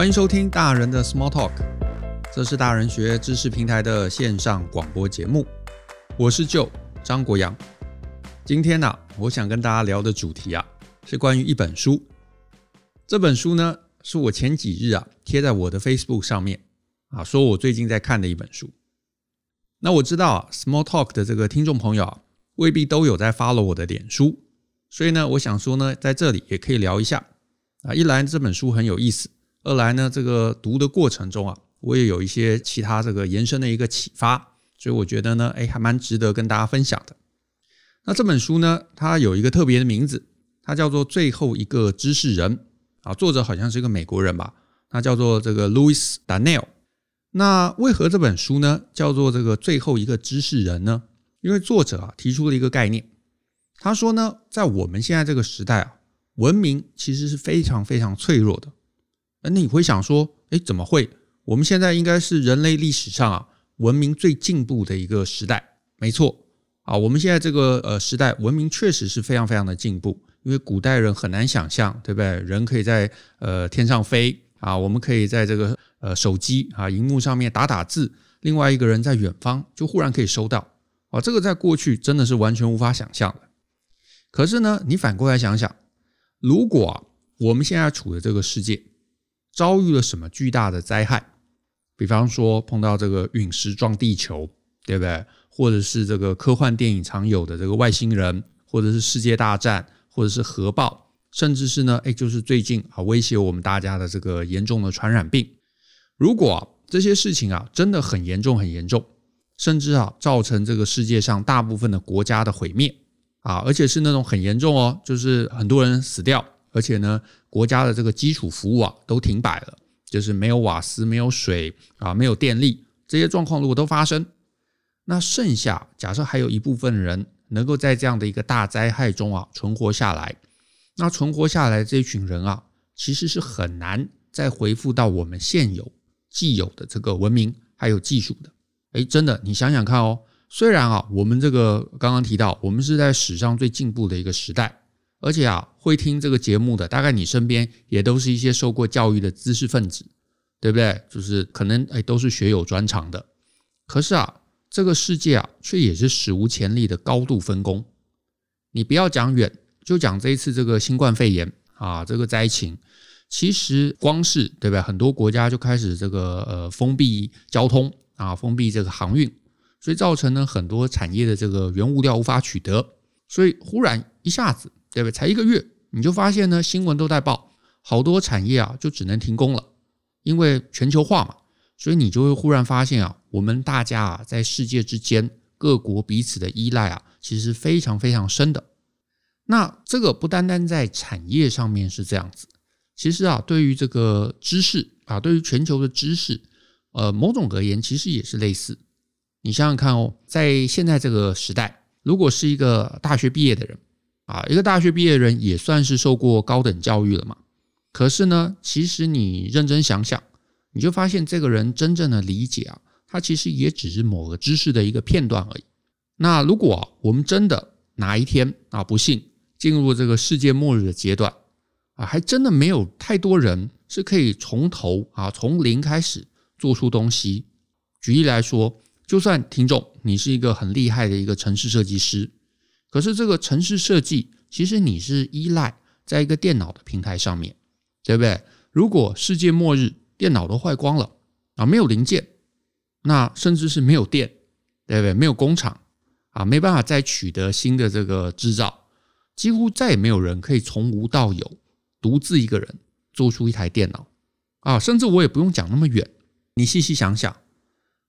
欢迎收听大人的 Small Talk，这是大人学知识平台的线上广播节目。我是 Joe 张国阳。今天呢、我想跟大家聊的主题啊，是关于一本书。这本书呢，是我前几日啊贴在我的 Facebook 上面啊，说我最近在看的一本书。那我知道啊，Small Talk 的这个听众朋友啊，未必都有在 follow 我的脸书，所以呢，我想说呢，在这里也可以聊一下啊。一来这本书很有意思。二来呢，这个读的过程中啊，我也有一些其他这个延伸的一个启发，所以我觉得呢，哎，还蛮值得跟大家分享的。那这本书呢，它有一个特别的名字，它叫做《最后一个知识人》啊，作者好像是一个美国人吧，他叫做这个 Louis Daniel。那为何这本书呢叫做这个最后一个知识人呢？因为作者啊提出了一个概念，他说呢，在我们现在这个时代啊，文明其实是非常非常脆弱的。那你会想说，哎，怎么会？我们现在应该是人类历史上啊文明最进步的一个时代，没错啊。我们现在这个呃时代，文明确实是非常非常的进步。因为古代人很难想象，对不对？人可以在呃天上飞啊，我们可以在这个呃手机啊荧幕上面打打字，另外一个人在远方就忽然可以收到啊，这个在过去真的是完全无法想象的。可是呢，你反过来想想，如果我们现在处的这个世界，遭遇了什么巨大的灾害？比方说碰到这个陨石撞地球，对不对？或者是这个科幻电影常有的这个外星人，或者是世界大战，或者是核爆，甚至是呢，哎，就是最近啊威胁我们大家的这个严重的传染病。如果这些事情啊真的很严重很严重，甚至啊造成这个世界上大部分的国家的毁灭啊，而且是那种很严重哦，就是很多人死掉。而且呢，国家的这个基础服务啊都停摆了，就是没有瓦斯、没有水啊、没有电力这些状况，如果都发生，那剩下假设还有一部分人能够在这样的一个大灾害中啊存活下来，那存活下来这一群人啊，其实是很难再恢复到我们现有既有的这个文明还有技术的。诶，真的，你想想看哦，虽然啊，我们这个刚刚提到，我们是在史上最进步的一个时代。而且啊，会听这个节目的，大概你身边也都是一些受过教育的知识分子，对不对？就是可能哎，都是学有专长的。可是啊，这个世界啊，却也是史无前例的高度分工。你不要讲远，就讲这一次这个新冠肺炎啊，这个灾情，其实光是对不对？很多国家就开始这个呃封闭交通啊，封闭这个航运，所以造成呢很多产业的这个原物料无法取得，所以忽然一下子。对不对？才一个月，你就发现呢，新闻都在报，好多产业啊就只能停工了，因为全球化嘛，所以你就会忽然发现啊，我们大家啊在世界之间各国彼此的依赖啊，其实非常非常深的。那这个不单单在产业上面是这样子，其实啊，对于这个知识啊，对于全球的知识，呃，某种而言其实也是类似。你想想看哦，在现在这个时代，如果是一个大学毕业的人。啊，一个大学毕业人也算是受过高等教育了嘛。可是呢，其实你认真想想，你就发现这个人真正的理解啊，他其实也只是某个知识的一个片段而已。那如果我们真的哪一天啊，不幸进入这个世界末日的阶段啊，还真的没有太多人是可以从头啊，从零开始做出东西。举例来说，就算听众你是一个很厉害的一个城市设计师。可是这个城市设计，其实你是依赖在一个电脑的平台上面，对不对？如果世界末日，电脑都坏光了啊，没有零件，那甚至是没有电，对不对？没有工厂啊，没办法再取得新的这个制造，几乎再也没有人可以从无到有，独自一个人做出一台电脑啊。甚至我也不用讲那么远，你细细想想，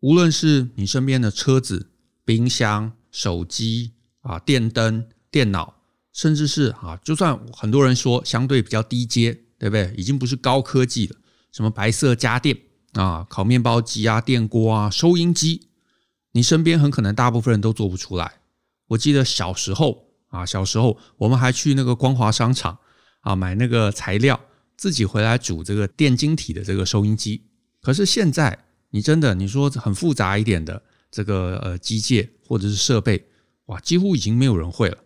无论是你身边的车子、冰箱、手机。啊，电灯、电脑，甚至是啊，就算很多人说相对比较低阶，对不对？已经不是高科技了，什么白色家电啊，烤面包机啊，电锅啊，收音机，你身边很可能大部分人都做不出来。我记得小时候啊，小时候我们还去那个光华商场啊买那个材料，自己回来煮这个电晶体的这个收音机。可是现在，你真的你说很复杂一点的这个呃机械或者是设备。哇，几乎已经没有人会了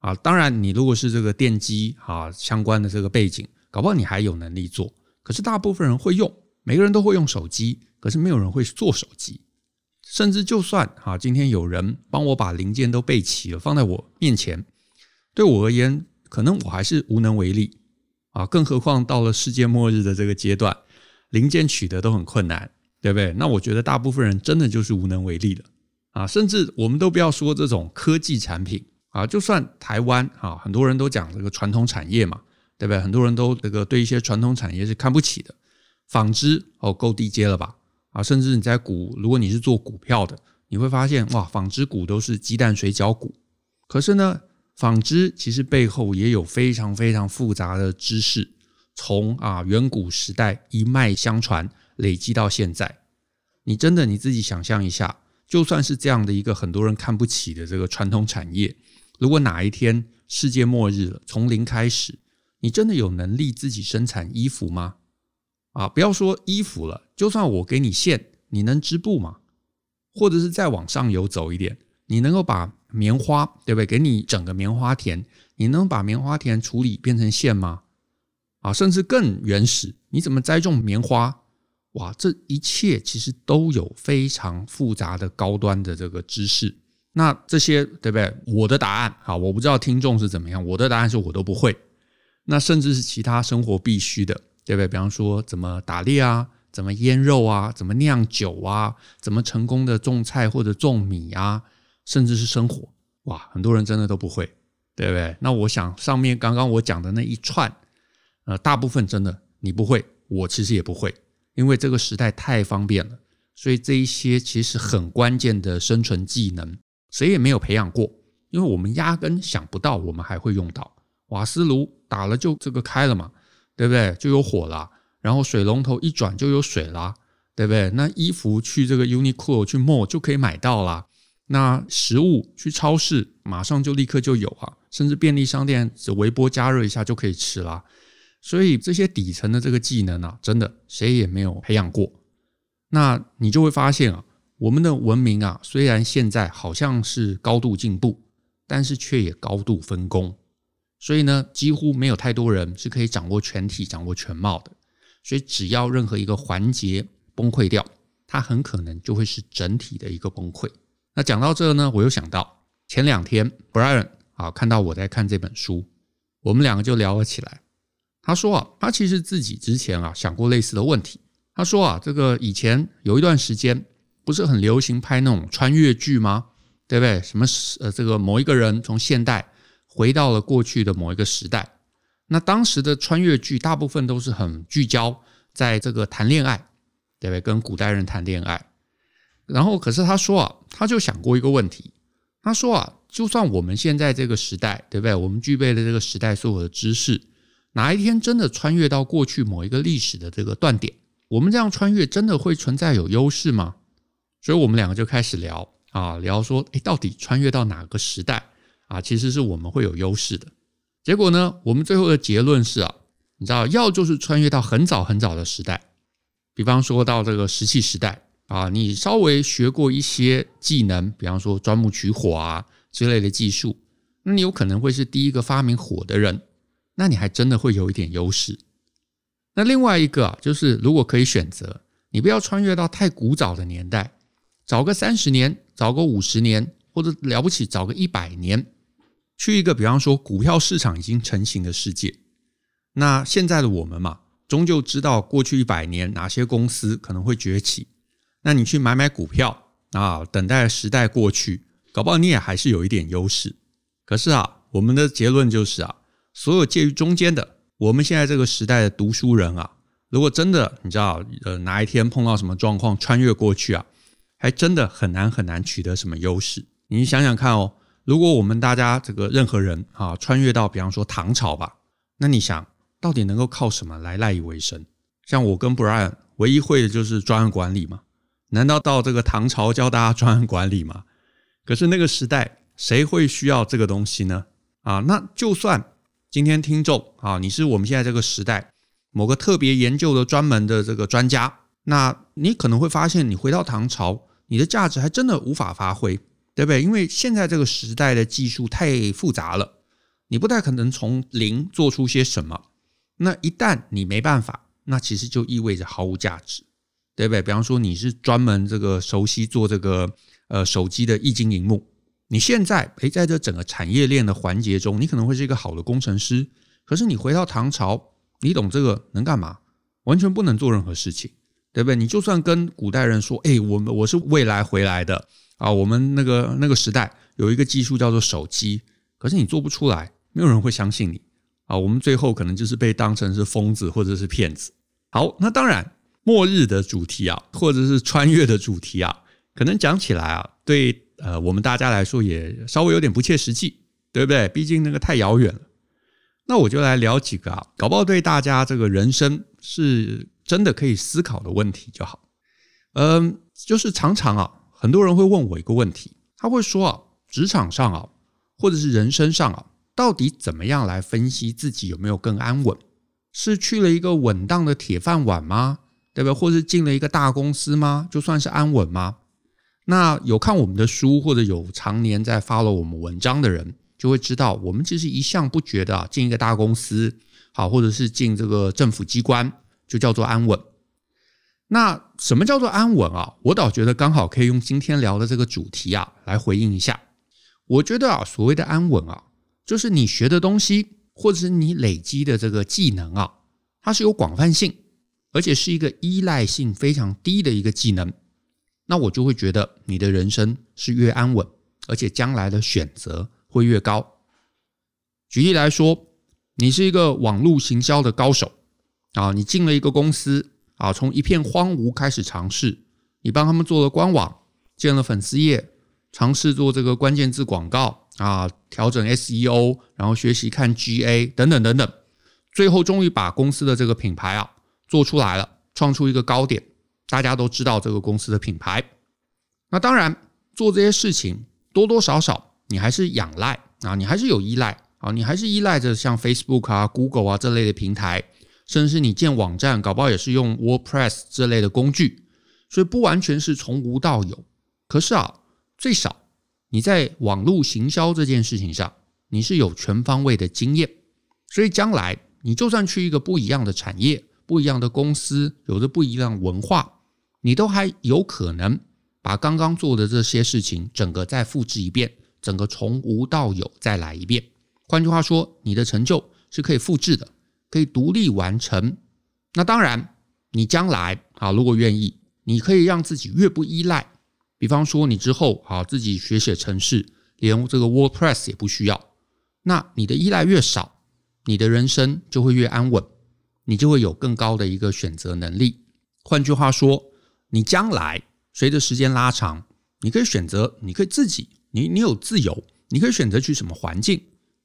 啊！当然，你如果是这个电机啊相关的这个背景，搞不好你还有能力做。可是大部分人会用，每个人都会用手机，可是没有人会做手机。甚至就算哈，今天有人帮我把零件都备齐了，放在我面前，对我而言，可能我还是无能为力啊。更何况到了世界末日的这个阶段，零件取得都很困难，对不对？那我觉得大部分人真的就是无能为力了啊。甚至我们都不要说这种科技产品啊，就算台湾啊，很多人都讲这个传统产业嘛，对不对？很多人都这个对一些传统产业是看不起的，纺织哦，够低阶了吧？啊，甚至你在股，如果你是做股票的，你会发现哇，纺织股都是鸡蛋水饺股。可是呢，纺织其实背后也有非常非常复杂的知识，从啊远古时代一脉相传，累积到现在。你真的你自己想象一下，就算是这样的一个很多人看不起的这个传统产业，如果哪一天世界末日了，从零开始，你真的有能力自己生产衣服吗？啊，不要说衣服了，就算我给你线，你能织布吗？或者是再往上游走一点，你能够把棉花，对不对？给你整个棉花田，你能把棉花田处理变成线吗？啊，甚至更原始，你怎么栽种棉花？哇，这一切其实都有非常复杂的高端的这个知识。那这些对不对？我的答案，好，我不知道听众是怎么样，我的答案是我都不会。那甚至是其他生活必须的。对不对？比方说，怎么打猎啊？怎么腌肉啊？怎么酿酒啊？怎么成功的种菜或者种米啊？甚至是生火，哇，很多人真的都不会，对不对？那我想上面刚刚我讲的那一串，呃，大部分真的你不会，我其实也不会，因为这个时代太方便了，所以这一些其实很关键的生存技能，谁也没有培养过，因为我们压根想不到我们还会用到瓦斯炉，打了就这个开了嘛。对不对？就有火了，然后水龙头一转就有水啦，对不对？那衣服去这个 Uniqlo 去 mall 就可以买到了，那食物去超市马上就立刻就有啊，甚至便利商店只微波加热一下就可以吃了。所以这些底层的这个技能啊，真的谁也没有培养过。那你就会发现啊，我们的文明啊，虽然现在好像是高度进步，但是却也高度分工。所以呢，几乎没有太多人是可以掌握全体、掌握全貌的。所以，只要任何一个环节崩溃掉，它很可能就会是整体的一个崩溃。那讲到这呢，我又想到前两天，Brian 啊，看到我在看这本书，我们两个就聊了起来。他说啊，他其实自己之前啊想过类似的问题。他说啊，这个以前有一段时间不是很流行拍那种穿越剧吗？对不对？什么呃，这个某一个人从现代。回到了过去的某一个时代，那当时的穿越剧大部分都是很聚焦在这个谈恋爱，对不对？跟古代人谈恋爱。然后，可是他说啊，他就想过一个问题，他说啊，就算我们现在这个时代，对不对？我们具备的这个时代所有的知识，哪一天真的穿越到过去某一个历史的这个断点，我们这样穿越真的会存在有优势吗？所以我们两个就开始聊啊，聊说，诶，到底穿越到哪个时代？啊，其实是我们会有优势的。结果呢，我们最后的结论是啊，你知道，要就是穿越到很早很早的时代，比方说到这个石器时代啊，你稍微学过一些技能，比方说钻木取火啊之类的技术，那你有可能会是第一个发明火的人，那你还真的会有一点优势。那另外一个啊，就是如果可以选择，你不要穿越到太古早的年代，找个三十年，找个五十年，或者了不起找个一百年。去一个，比方说股票市场已经成型的世界，那现在的我们嘛，终究知道过去一百年哪些公司可能会崛起。那你去买买股票啊，等待时代过去，搞不好你也还是有一点优势。可是啊，我们的结论就是啊，所有介于中间的，我们现在这个时代的读书人啊，如果真的你知道，呃，哪一天碰到什么状况穿越过去啊，还真的很难很难取得什么优势。你想想看哦。如果我们大家这个任何人啊，穿越到比方说唐朝吧，那你想到底能够靠什么来赖以为生？像我跟 Brian 唯一会的就是专案管理嘛，难道到这个唐朝教大家专案管理吗？可是那个时代谁会需要这个东西呢？啊，那就算今天听众啊，你是我们现在这个时代某个特别研究的专门的这个专家，那你可能会发现，你回到唐朝，你的价值还真的无法发挥。对不对？因为现在这个时代的技术太复杂了，你不太可能从零做出些什么。那一旦你没办法，那其实就意味着毫无价值，对不对？比方说你是专门这个熟悉做这个呃手机的液晶荧幕，你现在诶，在这整个产业链的环节中，你可能会是一个好的工程师，可是你回到唐朝，你懂这个能干嘛？完全不能做任何事情，对不对？你就算跟古代人说，诶，我们我是未来回来的啊，我们那个那个时代有一个技术叫做手机，可是你做不出来，没有人会相信你。啊，我们最后可能就是被当成是疯子或者是骗子。好，那当然，末日的主题啊，或者是穿越的主题啊，可能讲起来啊，对呃我们大家来说也稍微有点不切实际，对不对？毕竟那个太遥远了。那我就来聊几个啊，搞不好对大家这个人生是真的可以思考的问题就好。嗯，就是常常啊，很多人会问我一个问题，他会说啊，职场上啊，或者是人生上啊。到底怎么样来分析自己有没有更安稳？是去了一个稳当的铁饭碗吗？对不对？或是进了一个大公司吗？就算是安稳吗？那有看我们的书或者有常年在 follow 我们文章的人，就会知道，我们其实一向不觉得啊进一个大公司好，或者是进这个政府机关就叫做安稳。那什么叫做安稳啊？我倒觉得刚好可以用今天聊的这个主题啊来回应一下。我觉得啊，所谓的安稳啊。就是你学的东西，或者是你累积的这个技能啊，它是有广泛性，而且是一个依赖性非常低的一个技能。那我就会觉得你的人生是越安稳，而且将来的选择会越高。举例来说，你是一个网络行销的高手啊，你进了一个公司啊，从一片荒芜开始尝试，你帮他们做了官网，建了粉丝页，尝试做这个关键字广告。啊，调整 SEO，然后学习看 GA 等等等等，最后终于把公司的这个品牌啊做出来了，创出一个高点，大家都知道这个公司的品牌。那当然做这些事情多多少少你还是仰赖啊，你还是有依赖啊，你还是依赖着像 Facebook 啊、Google 啊这类的平台，甚至是你建网站，搞不好也是用 WordPress 这类的工具，所以不完全是从无到有。可是啊，最少。你在网络行销这件事情上，你是有全方位的经验，所以将来你就算去一个不一样的产业、不一样的公司，有着不一样文化，你都还有可能把刚刚做的这些事情整个再复制一遍，整个从无到有再来一遍。换句话说，你的成就是可以复制的，可以独立完成。那当然，你将来啊，如果愿意，你可以让自己越不依赖。比方说，你之后啊自己学写程式，连这个 WordPress 也不需要，那你的依赖越少，你的人生就会越安稳，你就会有更高的一个选择能力。换句话说，你将来随着时间拉长，你可以选择，你可以自己，你你有自由，你可以选择去什么环境，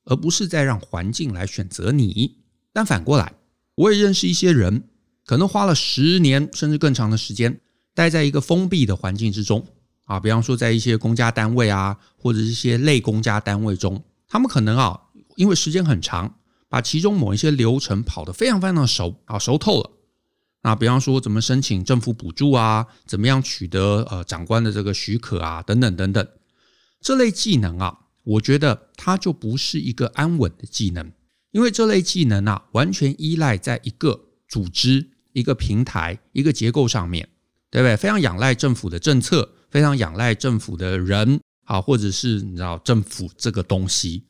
而不是再让环境来选择你。但反过来，我也认识一些人，可能花了十年甚至更长的时间，待在一个封闭的环境之中。啊，比方说在一些公家单位啊，或者是一些类公家单位中，他们可能啊，因为时间很长，把其中某一些流程跑得非常非常的熟啊，熟透了。那比方说怎么申请政府补助啊，怎么样取得呃长官的这个许可啊，等等等等，这类技能啊，我觉得它就不是一个安稳的技能，因为这类技能啊，完全依赖在一个组织、一个平台、一个结构上面，对不对？非常仰赖政府的政策。非常仰赖政府的人啊，或者是你知道政府这个东西。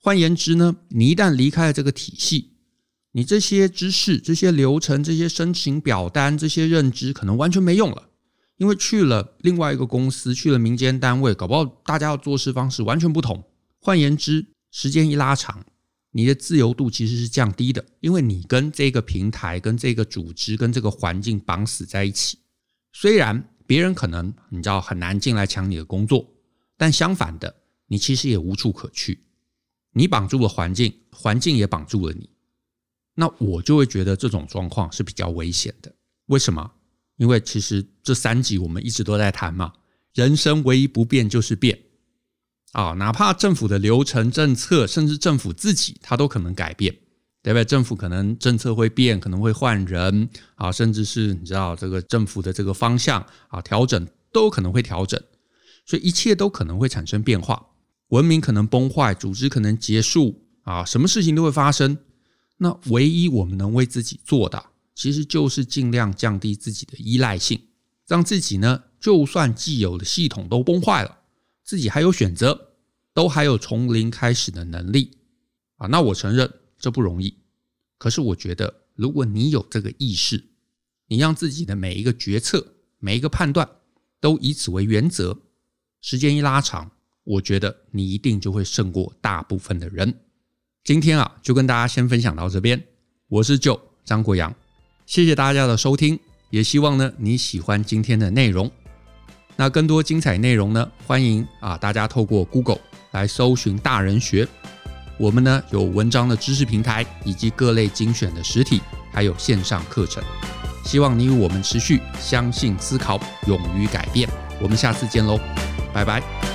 换言之呢，你一旦离开了这个体系，你这些知识、这些流程、这些申请表单、这些认知可能完全没用了，因为去了另外一个公司，去了民间单位，搞不好大家要做事方式完全不同。换言之，时间一拉长，你的自由度其实是降低的，因为你跟这个平台、跟这个组织、跟这个环境绑死在一起。虽然。别人可能你知道很难进来抢你的工作，但相反的，你其实也无处可去。你绑住了环境，环境也绑住了你。那我就会觉得这种状况是比较危险的。为什么？因为其实这三集我们一直都在谈嘛，人生唯一不变就是变啊，哪怕政府的流程、政策，甚至政府自己，它都可能改变。对不对？政府可能政策会变，可能会换人啊，甚至是你知道这个政府的这个方向啊调整都可能会调整，所以一切都可能会产生变化，文明可能崩坏，组织可能结束啊，什么事情都会发生。那唯一我们能为自己做的，其实就是尽量降低自己的依赖性，让自己呢，就算既有的系统都崩坏了，自己还有选择，都还有从零开始的能力啊。那我承认这不容易，可是我觉得，如果你有这个意识，你让自己的每一个决策、每一个判断都以此为原则，时间一拉长，我觉得你一定就会胜过大部分的人。今天啊，就跟大家先分享到这边。我是舅张国阳，谢谢大家的收听，也希望呢你喜欢今天的内容。那更多精彩内容呢，欢迎啊大家透过 Google 来搜寻大人学。我们呢有文章的知识平台，以及各类精选的实体，还有线上课程。希望你与我们持续相信、思考、勇于改变。我们下次见喽，拜拜。